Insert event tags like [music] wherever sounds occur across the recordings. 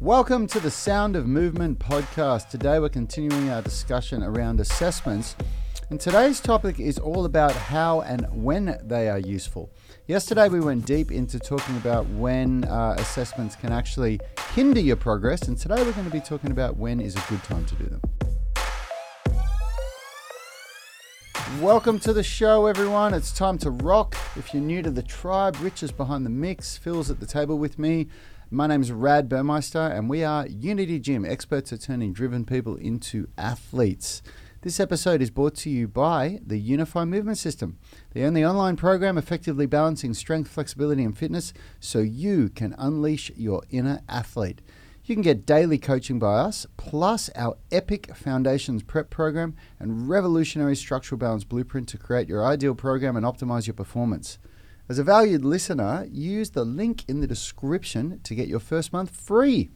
Welcome to the Sound of Movement podcast. Today we're continuing our discussion around assessments. And today's topic is all about how and when they are useful. Yesterday we went deep into talking about when uh, assessments can actually hinder your progress, and today we're going to be talking about when is a good time to do them. Welcome to the show, everyone. It's time to rock. If you're new to the tribe, Rich is behind the mix, Phil's at the table with me. My name's Rad Burmeister, and we are Unity Gym, experts at turning driven people into athletes. This episode is brought to you by the Unify Movement System, the only online program effectively balancing strength, flexibility, and fitness so you can unleash your inner athlete. You can get daily coaching by us, plus our epic Foundations Prep program and revolutionary structural balance blueprint to create your ideal program and optimize your performance. As a valued listener, use the link in the description to get your first month free.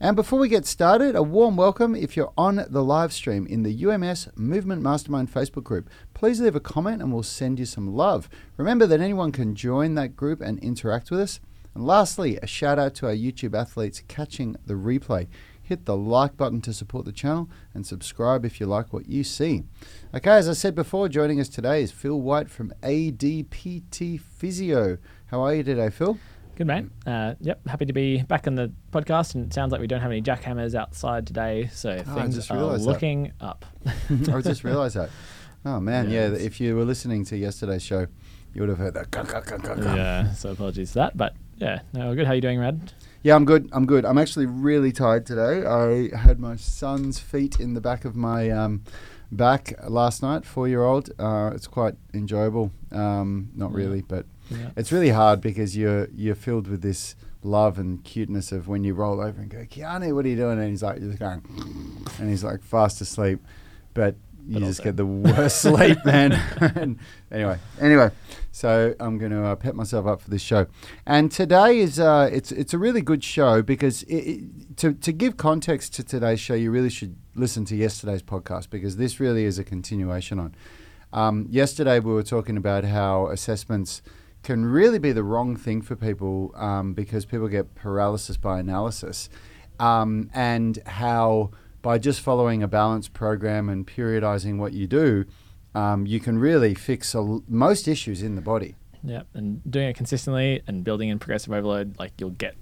And before we get started, a warm welcome if you're on the live stream in the UMS Movement Mastermind Facebook group. Please leave a comment and we'll send you some love. Remember that anyone can join that group and interact with us. And lastly, a shout out to our YouTube athletes catching the replay. Hit the like button to support the channel and subscribe if you like what you see. Okay, as I said before, joining us today is Phil White from ADPT Physio. How are you today, Phil? Good mate. Uh, yep, happy to be back on the podcast, and it sounds like we don't have any jackhammers outside today, so Oh, things are realised that. looking up. [laughs] I just realised that. Oh man, Yeah, yeah. if you were listening to yesterday's show, you would have heard that. yeah, so apologies for that, but yeah, no, good. How you doing, Rad? Yeah, I'm good. I'm good. I'm actually really tired today. I had my son's feet in the back of my um, back last night. Four year old. Uh, it's quite enjoyable. Um, not Yeah. really, but Yeah. it's really hard because you're you're filled with this love and cuteness of when you roll over and go, Keanu, what are you doing? And he's like, just going, and he's like fast asleep, but you just get the worst [laughs] sleep, man. [laughs] anyway, anyway, so I'm going to uh, pet myself up for this show, and today is uh, it's it's a really good show because it, it, to to give context to today's show, you really should listen to yesterday's podcast because this really is a continuation on. Um, yesterday we were talking about how assessments can really be the wrong thing for people um, because people get paralysis by analysis, um, and how by just following a balanced program and periodizing what you do, um, you can really fix a most issues in the body. Yeah, and doing it consistently and building in progressive overload, like you'll get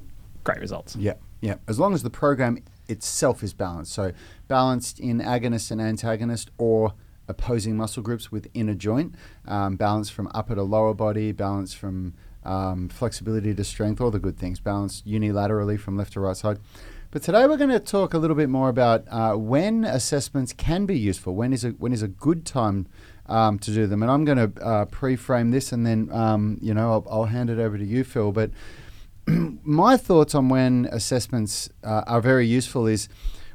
great results. Yeah, yeah. As long as the program itself is balanced, so balanced in agonist and antagonist or opposing muscle groups within a joint, um, balance from upper to lower body, balance from um, flexibility to strength, all the good things, balanced unilaterally from left to right side. But today we're going to talk a little bit more about uh, when assessments can be useful. When is a when is a good time um, to do them? And I'm going to uh, pre-frame this, and then um, you know I'll, I'll hand it over to you, Phil. But [clears throat] my thoughts on when assessments uh, are very useful is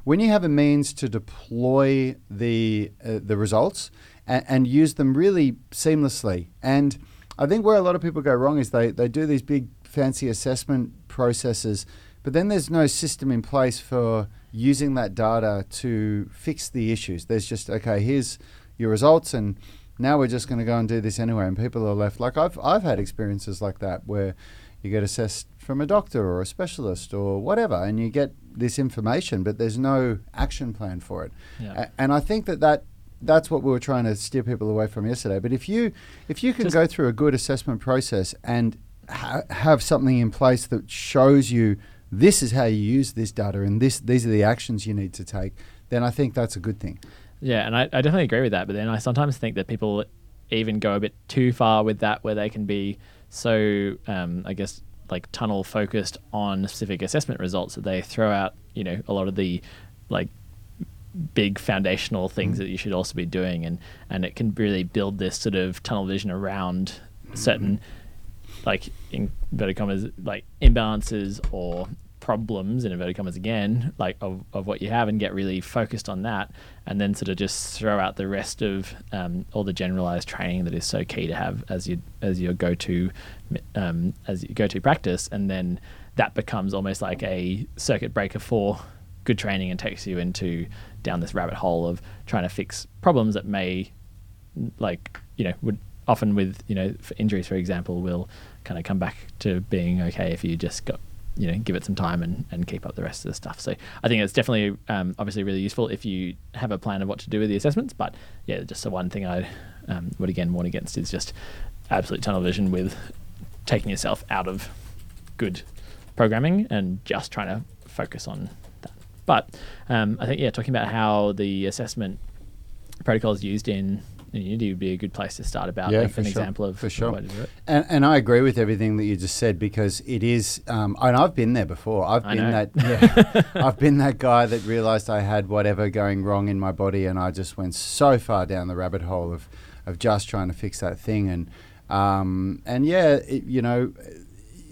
when you have a means to deploy the uh, the results and, and use them really seamlessly. And I think where a lot of people go wrong is they, they do these big fancy assessment processes, but then there's no system in place for using that data to fix the issues. There's just okay, here's your results and now we're just going to go and do this anyway and people are left like I've I've had experiences like that where you get assessed from a doctor or a specialist or whatever and you get this information but there's no action plan for it Yeah. A- and i think that that that's what we were trying to steer people away from yesterday but if you if you can Just- go through a good assessment process and ha- have something in place that shows you this is how you use this data and this these are the actions you need to take then i think that's a good thing Yeah, and I, I definitely agree with that. But then I sometimes think that people even go a bit too far with that, where they can be so, um, I guess, like tunnel focused on specific assessment results that they throw out, you know, a lot of the like big foundational things that you should also be doing, and and it can really build this sort of tunnel vision around certain like in inverted commas like imbalances or problems in inverted commas again like of, of what you have and get really focused on that and then sort of just throw out the rest of um, all the generalized training that is so key to have as you as your go-to um, as you go to practice. And then that becomes almost like a circuit breaker for good training and takes you into down this rabbit hole of trying to fix problems that may like you know would often with you know for injuries for example will kind of come back to being okay if you just got you know give it some time and, and keep up the rest of the stuff. So I think it's definitely um, obviously really useful if you have a plan of what to do with the assessments. But yeah, just the one thing I um, would again warn against is just absolute tunnel vision with taking yourself out of good programming and just trying to focus on that. But um, I think yeah, talking about how the assessment protocol is used in Unity would be a good place to start about Yeah, like, an sure, example of for sure. way to do it. And, and I agree with everything that you just said because it is, um, and I've been there before. I've I been know. that, [laughs] yeah, I've been that guy that realized I had whatever going wrong in my body, and I just went so far down the rabbit hole of, of just trying to fix that thing, and um, and yeah, it, you know,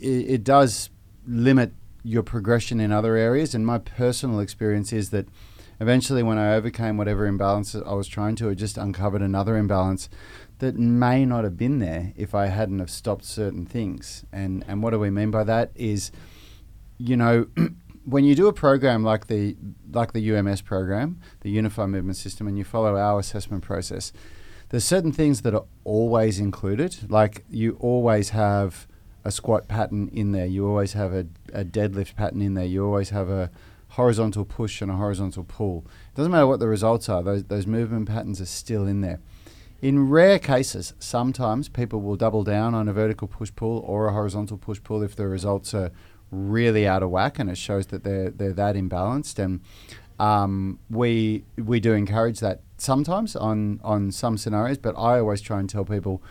it, it does limit your progression in other areas. And my personal experience is that eventually, when I overcame whatever imbalance I was trying to, it just uncovered another imbalance that may not have been there if I hadn't have stopped certain things. And and what do we mean by that is, you know, [clears throat] when you do a program like the like the UMS program, the Unified Movement System, and you follow our assessment process, there's certain things that are always included. Like you always have a squat pattern in there. You always have a, a deadlift pattern in there. You always have a horizontal push and a horizontal pull. It doesn't matter what the results are. Those those movement patterns are still in there. In rare cases, sometimes people will double down on a vertical push pull or a horizontal push pull if the results are really out of whack and it shows that they're they're that imbalanced. And um, we we do encourage that sometimes on on some scenarios, but I always try and tell people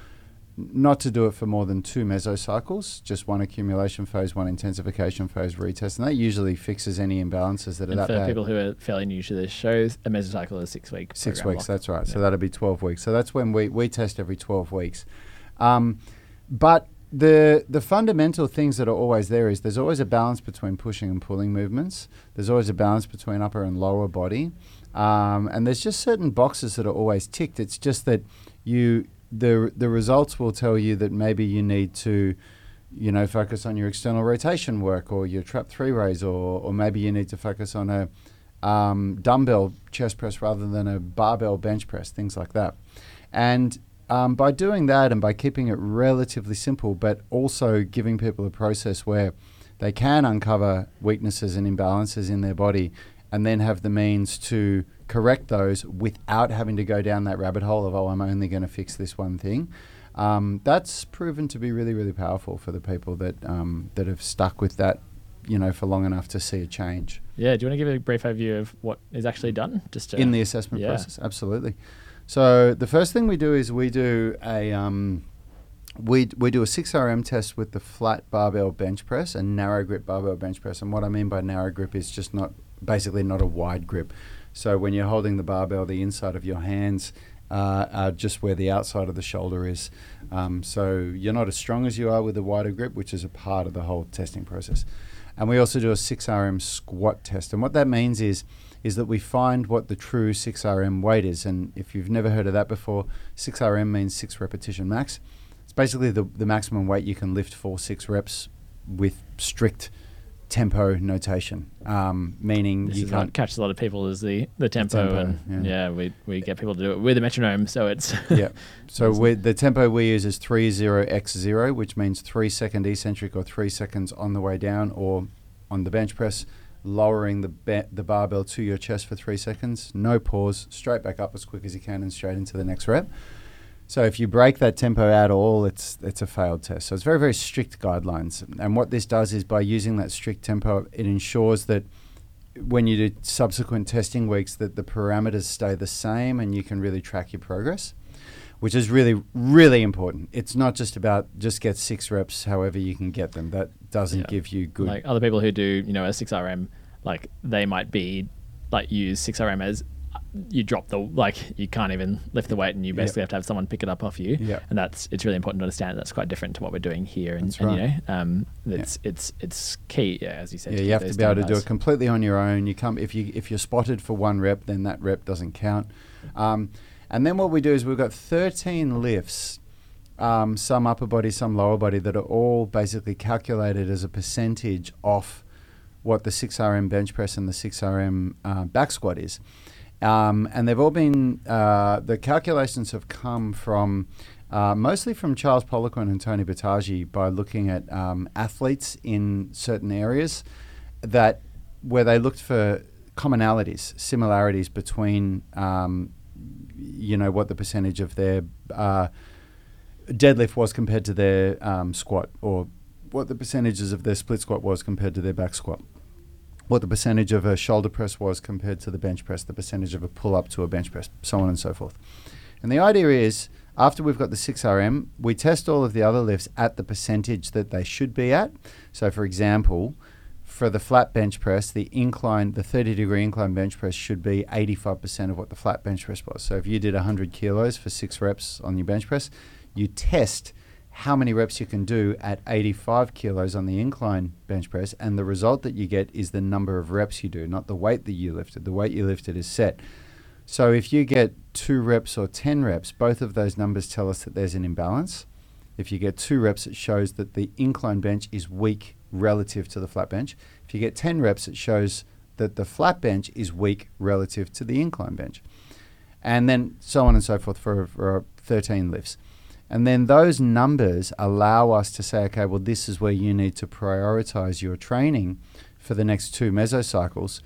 not to do it for more than two mesocycles, just one accumulation phase, one intensification phase retest, and that usually fixes any imbalances that are And that for bad. people who are fairly new to this shows, a mesocycle is six weeks. Six weeks, that's right. So that'll be 12 weeks. So that's when we, we test every 12 weeks. Um, but the the fundamental things that are always there is there's always a balance between pushing and pulling movements. There's always a balance between upper and lower body. Um, and there's just certain boxes that are always ticked. It's just that you the the results will tell you that maybe you need to you know focus on your external rotation work or your trap three raise or or maybe you need to focus on a um, dumbbell chest press rather than a barbell bench press, things like that. And um, by doing that and by keeping it relatively simple, but also giving people a process where they can uncover weaknesses and imbalances in their body and then have the means to correct those without having to go down that rabbit hole of, oh, I'm only going to fix this one thing. Um, that's proven to be really, really powerful for the people that um, that have stuck with that, you know, for long enough to see a change Yeah. Do you want to give a brief overview of what is actually done? Just to, in the assessment yeah. process. Absolutely. So the first thing we do is we do a um, we we do a six RM test with the flat barbell bench press and narrow grip barbell bench press. And what I mean by narrow grip is just not basically not a wide grip. So when you're holding the barbell, the inside of your hands uh, are just where the outside of the shoulder is. Um, so you're not as strong as you are with a wider grip, which is a part of the whole testing process. And we also do a 6RM squat test. And what that means is is that we find what the true 6RM weight is. And if you've never heard of that before, 6RM means six repetition max. It's basically the, the maximum weight you can lift for six reps with strict tempo notation, um, meaning This you can't catch a lot of people is the, the tempo, tempo, and yeah. yeah. we, we get people to do it with a metronome, so it's [laughs] yeah. [laughs] So the tempo we use is three zero x zero, which means three second eccentric or three seconds on the way down, or on the bench press, lowering the ba- the barbell to your chest for three seconds, no pause, straight back up as quick as you can, and straight into the next rep. So if you break that tempo at all, it's it's a failed test. So it's very very strict guidelines, and what this does is by using that strict tempo, it ensures that when you do subsequent testing weeks that the parameters stay the same and you can really track your progress which is really really important it's not just about just get six reps however you can get them that doesn't Yeah. give you good like other people who do you know a 6rm like they might be like use 6rm as uh, you drop the like you can't even lift the weight and you Yep. basically have to have someone pick it up off you Yep. and that's it's really important to understand that's quite different to what we're doing here and, That's and you know um it's it's it's key yeah as you said yeah, you have to be able to do it completely on your own. You come if you if you're spotted for one rep, then that rep doesn't count. Um, and then what we do is we've got 13 lifts, um, some upper body, some lower body, that are all basically calculated as a percentage off what the 6RM bench press and the 6RM uh, back squat is. Um, and they've all been, uh, the calculations have come from uh, mostly from Charles Poliquin and Tony Boutagy, by looking at um, athletes in certain areas that where they looked for commonalities, similarities between, um, you know, what the percentage of their uh, deadlift was compared to their um, squat, or what the percentages of their split squat was compared to their back squat, what the percentage of a shoulder press was compared to the bench press, the percentage of a pull up to a bench press, so on and so forth. And the idea is after we've got the 6RM, we test all of the other lifts at the percentage that they should be at. So, for example, for the flat bench press, the incline, the 30 degree incline bench press should be 85% of what the flat bench press was. So, if you did 100 kilos for six reps on your bench press, you test how many reps you can do at 85 kilos on the incline bench press, and the result that you get is the number of reps you do, not the weight that you lifted. The weight you lifted is set. So if you get two reps or 10 reps, both of those numbers tell us that there's an imbalance. If you get two reps, it shows that the incline bench is weak relative to the flat bench. If you get 10 reps, it shows that the flat bench is weak relative to the incline bench. And then so on and so forth for, for 13 lifts. And then those numbers allow us to say, okay, well, this is where you need to prioritize your training for the next two mesocycles.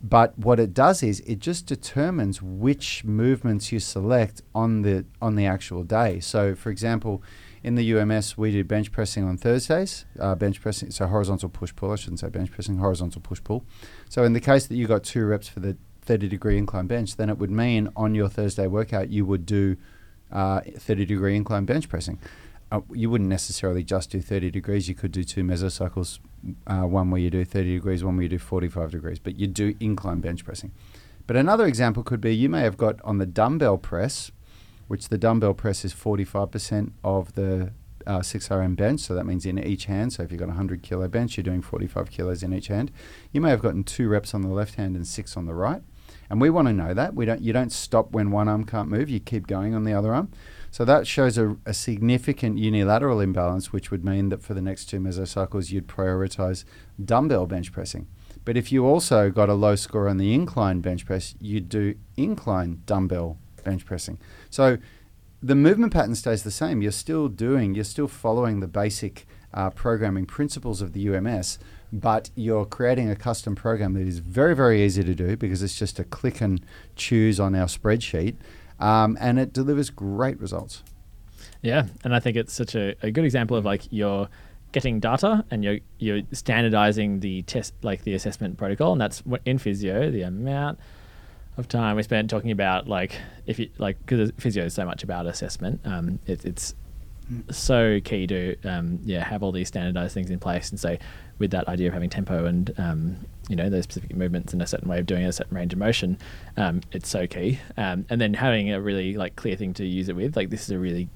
But what it does is it just determines which movements you select on the on the actual day. So, for example, in the UMS, we do bench pressing on Thursdays. Uh, bench pressing, so horizontal push pull. I shouldn't say bench pressing, horizontal push pull. So, in the case that you got two reps for the 30 degree incline bench, then it would mean on your Thursday workout you would do uh, 30 degree incline bench pressing. Uh, you wouldn't necessarily just do 30 degrees. You could do two mesocycles, uh, one where you do 30 degrees, one where you do 45 degrees, but you do incline bench pressing. But another example could be you may have got on the dumbbell press, which the dumbbell press is 45% of the uh, 6RM bench, so that means in each hand. So if you've got a 100 kilo bench, you're doing 45 kilos in each hand. You may have gotten two reps on the left hand and six on the right. And we want to know that. We don't you don't stop when one arm can't move, you keep going on the other arm. So that shows a, a significant unilateral imbalance, which would mean that for the next two mesocycles you'd prioritize dumbbell bench pressing. But if you also got a low score on the incline bench press, you'd do incline dumbbell bench pressing. So the movement pattern stays the same. You're still doing, you're still following the basic uh, programming principles of the UMS, but you're creating a custom program that is very, very easy to do because it's just a click and choose on our spreadsheet, um, and it delivers great results. Yeah, and I think it's such a, a good example of like you're getting data and you're you're standardizing the test like the assessment protocol, and that's what in physio the amount of time we spent talking about like if you like because physio is so much about assessment. Um, it, it's so key to um, yeah have all these standardized things in place and so with that idea of having tempo and um, you know those specific movements and a certain way of doing a certain range of motion um, it's so key. Um, and then having a really like clear thing to use it with like this is a really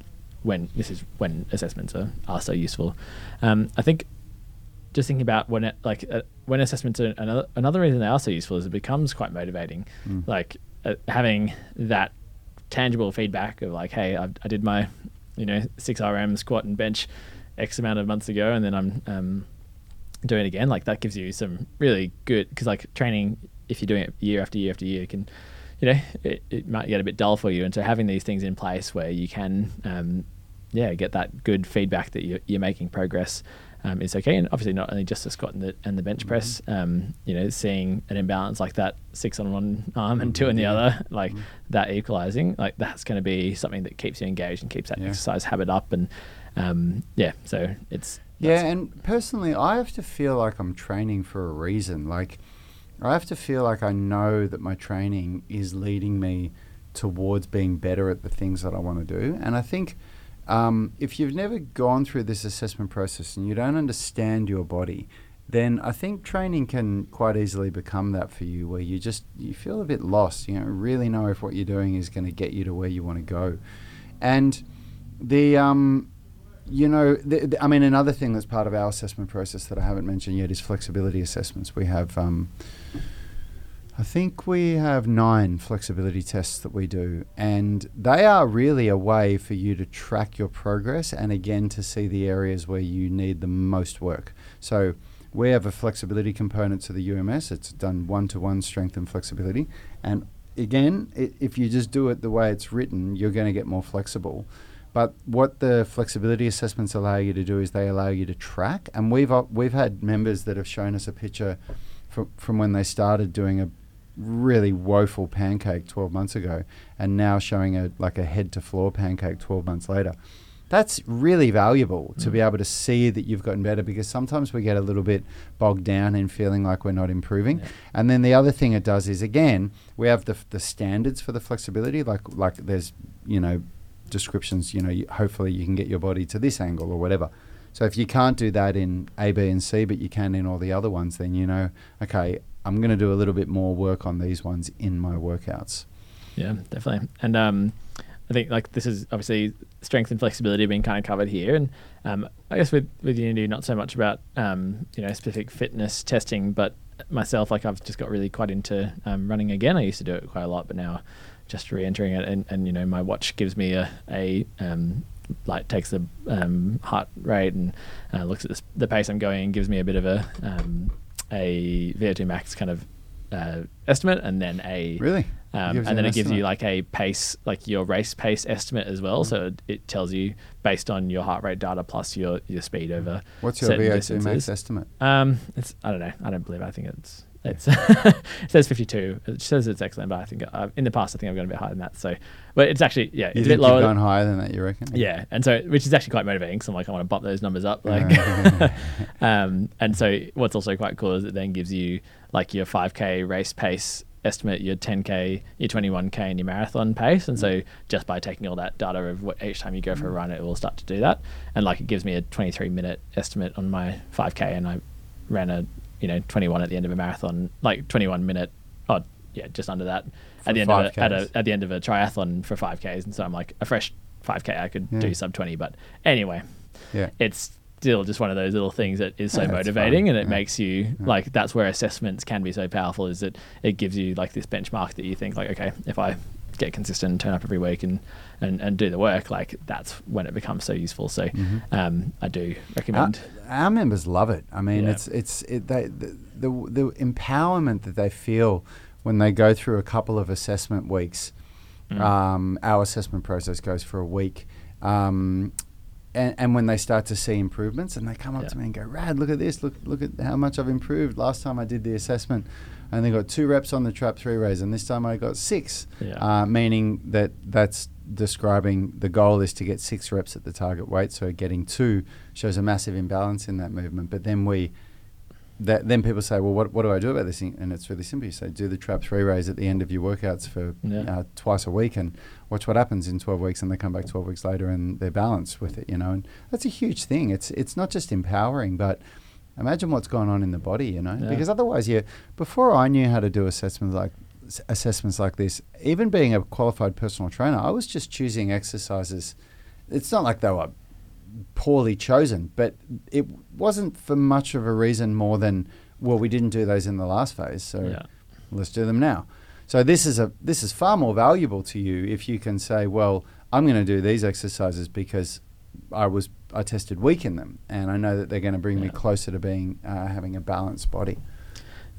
when this is when assessments are, are so useful. Um, I think just thinking about when it like uh, when assessments are another another reason they are so useful is it becomes quite motivating. Mm. like uh, having that tangible feedback of like hey I, I did my you know, six RM squat and bench X amount of months ago, and then I'm um, doing it again. Like that gives you some really good because like training, if you're doing it year after year after year, can you know it, it might get a bit dull for you. And so having these things in place where you can, um, yeah, get that good feedback that you're, you're making progress. Um, is okay, and obviously not only just the squat and the, and the bench press. Um, you know, seeing an imbalance like that, six on one arm and two on the Yeah. other, like that equalizing, like that's going to be something that keeps you engaged and keeps that Yeah. exercise habit up. And um, yeah, so it's Yeah, and personally, I have to feel like I'm training for a reason. Like, I have to feel like I know that my training is leading me towards being better at the things that I want to do. And I think um, if you've never gone through this assessment process and you don't understand your body, then I think training can quite easily become that for you, where you just you feel a bit lost. You don't really know if what you're doing is going to get you to where you want to go, and the um, you know, the, the, I mean, another thing that's part of our assessment process that I haven't mentioned yet is flexibility assessments. We have, um, I think we have nine flexibility tests that we do, and they are really a way for you to track your progress and again to see the areas where you need the most work. So we have a flexibility component to the UMS. It's done one to one strength and flexibility, and again, i if you just do it the way it's written, you're going to get more flexible. But what the flexibility assessments allow you to do is they allow you to track. And we've uh, we've had members that have shown us a picture from from when they started doing a really woeful pancake 12 months ago, and now showing a like a head to floor pancake 12 months later. That's really valuable to Mm. be able to see that you've gotten better because sometimes we get a little bit bogged down in feeling like we're not improving. Yeah. And then the other thing it does is again, we have the, the standards for the flexibility. Like like there's you know descriptions. You know, you, hopefully you can get your body to this angle or whatever. So if you can't do that in A, B, and C, but you can in all the other ones, then you know, okay, I'm going to do a little bit more work on these ones in my workouts. Yeah, definitely. And um, I think like this is obviously strength and flexibility being kind of covered here, and um, I guess with with Unity, not so much about um, you know specific fitness testing, but myself, like I've just got really quite into um, running again. I used to do it quite a lot, but now just re-entering it, and, and you know my watch gives me a a um, like takes the um, heart rate and uh, looks at the, the pace I'm going, and gives me a bit of a um, a VO2 max kind of uh, estimate, and then a Really? um, and then it gives you like a pace, like your race pace estimate as well. Mm. So it, it tells you based on your heart rate data plus your, your speed over. What's your certain VO2 distances. max estimate? Um, it's I don't know. I don't believe. It. I think it's it's [laughs] it says 52. It says it's excellent, but I think uh, in the past I think I've gone a bit higher than that. So, but it's actually yeah, You it's a bit lower. gone higher than that, you reckon? yeah, and so which is actually quite motivating. So I'm like, I want to bump those numbers up. Like, Uh, [laughs] um, and so what's also quite cool is it then gives you like your 5k race pace estimate, your 10k, your 21k, and your marathon pace. And so just by taking all that data of what each time you go for a run, it will start to do that. And like it gives me a 23 minute estimate on my 5k, and I ran a you know 21 at the end of a marathon, like 21 minute. Oh yeah, just under that For at the end of a, at, a, at the end of a triathlon for 5ks. And so I'm like a fresh 5k, I could Yeah. do sub 20. But anyway, yeah. it's still just one of those little things that is so Yeah, motivating and it Yeah. makes you like that's where assessments can be so powerful is that it gives you like this benchmark that you think like okay if i get consistent and turn up every week and and, and do the work like that's when it becomes so useful so Mhm. um, i do Our, recommend our members love it. I mean, Yeah. it's it's it, they, the, the the empowerment that they feel when they go through a couple of assessment weeks. Mm. Um, our assessment process goes for a week, um, and, and when they start to see improvements, and they come up Yeah. to me and go, "Rad, look at this! Look look at how much I've improved. Last time I did the assessment, I only got two reps on the trap three raise, and this time I got six. Yeah. Uh, meaning that that's describing the goal is to get six reps at the target weight. So getting two shows a massive imbalance in that movement. But then we, that then people say, well, what, what do I do about this? And it's really simple. You say, do the trap three raise at the end of your workouts for Yeah. uh, twice a week, and watch what happens in twelve weeks. And they come back twelve weeks later, and they're balanced with it. You know, and that's a huge thing. It's it's not just empowering, but imagine what's going on in the body. You know, Yeah. because otherwise, you before I knew how to do assessments like s- assessments like this, even being a qualified personal trainer, I was just choosing exercises. It's not like they were poorly chosen, but it wasn't for much of a reason more than well, we didn't do those in the last phase, so yeah let's do them now. So this is a this is far more valuable to you if you can say, well, I'm going to do these exercises because I was I tested weak in them, and I know that they're going to bring me closer to being uh, having a balanced body.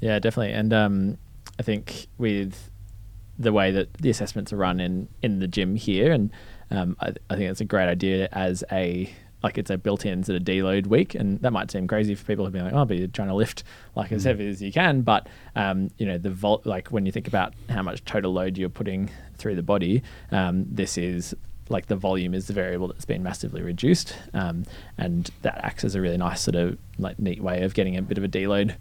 Yeah, definitely. And um, I think with the way that the assessments are run in, in the gym here, and um, I, I think it's a great idea as a like it's a built-in sort of deload week, and that might seem crazy for people who've been like, oh, but you're trying to lift like as Mm. heavy as you can, but um, you know the vol- like when you think about how much total load you're putting through the body, um, this is like the volume is the variable that's been massively reduced, um, and that acts as a really nice sort of like neat way of getting a bit of a deload,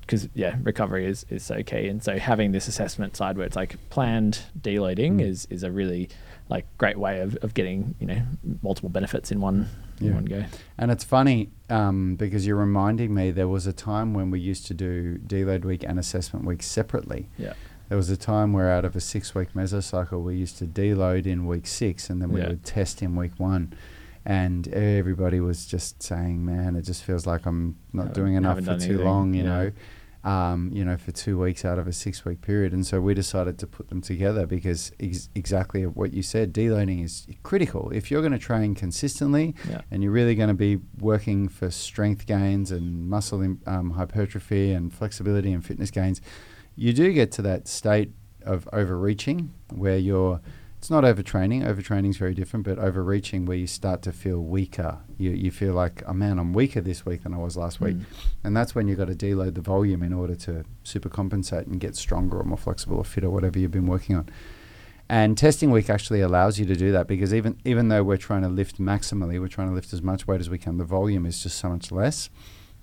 because yeah, recovery is is so key, and so having this assessment side where it's like planned deloading Mm. is is a really like great way of, of getting you know multiple benefits in one in one go. And it's funny um, because you're reminding me there was a time when we used to do deload week and assessment week separately. Yeah, There was a time where out of a six week mesocycle, we used to deload in week six and then we Yeah. would test in week one. And everybody was just saying, man, it just feels like I'm not doing enough for too anything." long, you Yeah. know. Um, you know, for two weeks out of a six week period. And so we decided to put them together because ex- exactly what you said, deloading is critical. If you're going to train consistently, yeah, and you're really going to be working for strength gains and muscle um, hypertrophy and flexibility and fitness gains, you do get to that state of overreaching where you're it's not overtraining. Overtraining is very different, but overreaching where you start to feel weaker. You, you feel like, oh man, I'm weaker this week than I was last week. Mm. And that's when you've got to deload the volume in order to super compensate and get stronger or more flexible or fit or whatever you've been working on. And testing week actually allows you to do that because even even though we're trying to lift maximally, we're trying to lift as much weight as we can. The volume is just so much less.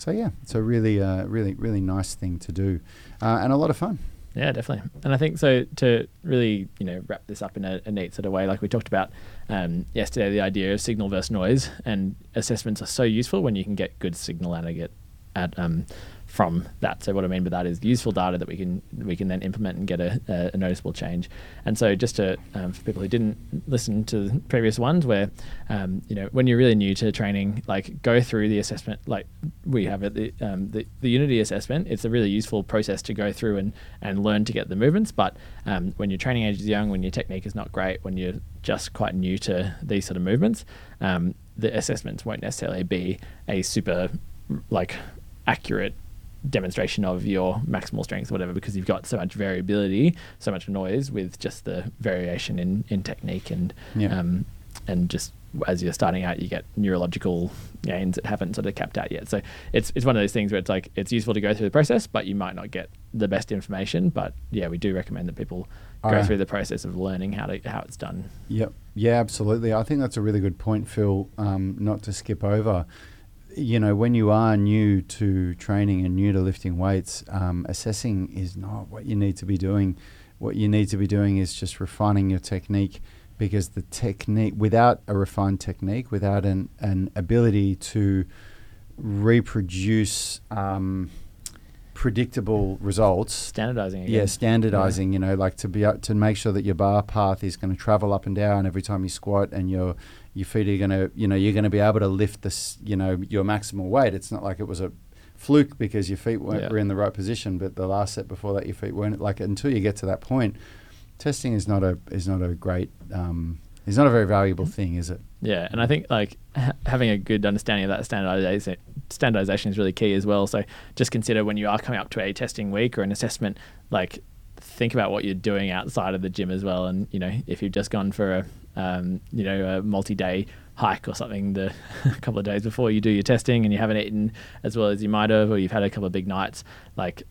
So yeah, it's a really, uh, really, really nice thing to do, uh, and a lot of fun. Yeah, definitely. And I think so to really, you know, wrap this up in a, a neat sort of way, like we talked about um, yesterday, the idea of signal versus noise and assessments are so useful when you can get good signal and get at um, from that. So what I mean by that is useful data that we can we can then implement and get a, a, a noticeable change. And so just to um, for people who didn't listen to previous ones, where um, you know when you're really new to training, like go through the assessment like we have at the, um, the the Unity assessment. It's a really useful process to go through and and learn to get the movements. But um, when your training age is young, when your technique is not great, when you're just quite new to these sort of movements, um, the assessments won't necessarily be a super like accurate demonstration of your maximal strength or whatever because you've got so much variability so much noise with just the variation in, in technique and Yeah. um, and just as you're starting out you get neurological gains that haven't sort of capped out yet so it's it's one of those things where it's like it's useful to go through the process but you might not get the best information but yeah we do recommend that people go through the process of learning how to how it's done Yep. Yeah, absolutely. I think that's a really good point, Phil, um, not to skip over. You know, when you are new to training and new to lifting weights, um, assessing is not what you need to be doing. What you need to be doing is just refining your technique because the technique, without a refined technique, without an, an ability to reproduce um, predictable results, standardizing again. yeah, standardizing. You know, like to be to make sure that your bar path is going to travel up and down every time you squat, and your your feet are going to, you know, you're going to be able to lift this, you know, your maximal weight. It's not like it was a fluke because your feet weren't Yeah. were in the right position, but the last set before that, your feet weren't. Like until you get to that point, testing is not a is not a great. Um, is not a very valuable thing, is it? Yeah, and I think like ha- having a good understanding of that standardization standardization is really key as well. So just consider when you are coming up to a testing week or an assessment, like think about what you're doing outside of the gym as well. And you know, if you've just gone for a um, you know a multi-day hike or something the [laughs] a couple of days before you do your testing and you haven't eaten as well as you might have or you've had a couple of big nights like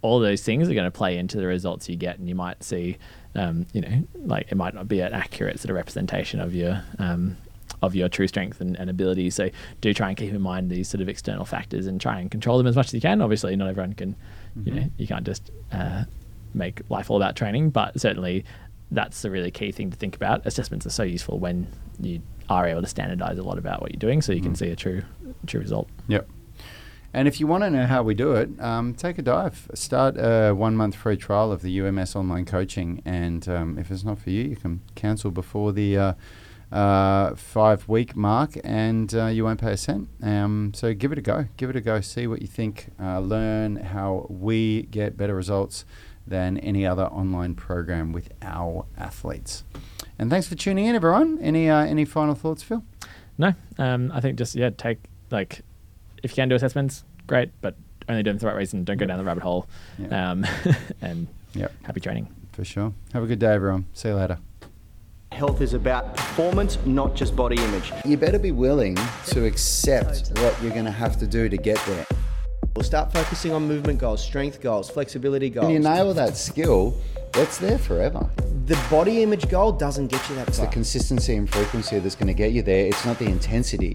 all those things are going to play into the results you get and you might see um, you know like it might not be an accurate sort of representation of your um, of your true strength and, and ability. So do try and keep in mind these sort of external factors and try and control them as much as you can. Obviously not everyone can you know you can't just uh, make life all about training but certainly that's the really key thing to think about assessments are so useful when you are able to standardize a lot about what you're doing so you can see a true true result Yep. And if you want to know how we do it, um, take a dive. Start a one month free trial of the UMS online coaching. And um, if it's not for you, you can cancel before the uh, uh, five week mark and uh, you won't pay a cent. Um, so give it a go. Give it a go. See what you think. Uh, learn how we get better results than any other online program with our athletes. And thanks for tuning in, everyone. Any uh, any final thoughts, Phil? no um, i think just yeah take like if you can do assessments great but only do them for the right reason don't go down the rabbit hole Yeah. um, [laughs] and Yep. happy training For sure. Have a good day, everyone. See you later. Health is about performance, not just body image. You better be willing to accept what you're going to have to do to get there. We'll start focusing on movement goals, strength goals, flexibility goals. When you nail that skill, it's there forever. the body image goal doesn't get you that It's the consistency and frequency that's going to get you there. It's not the intensity.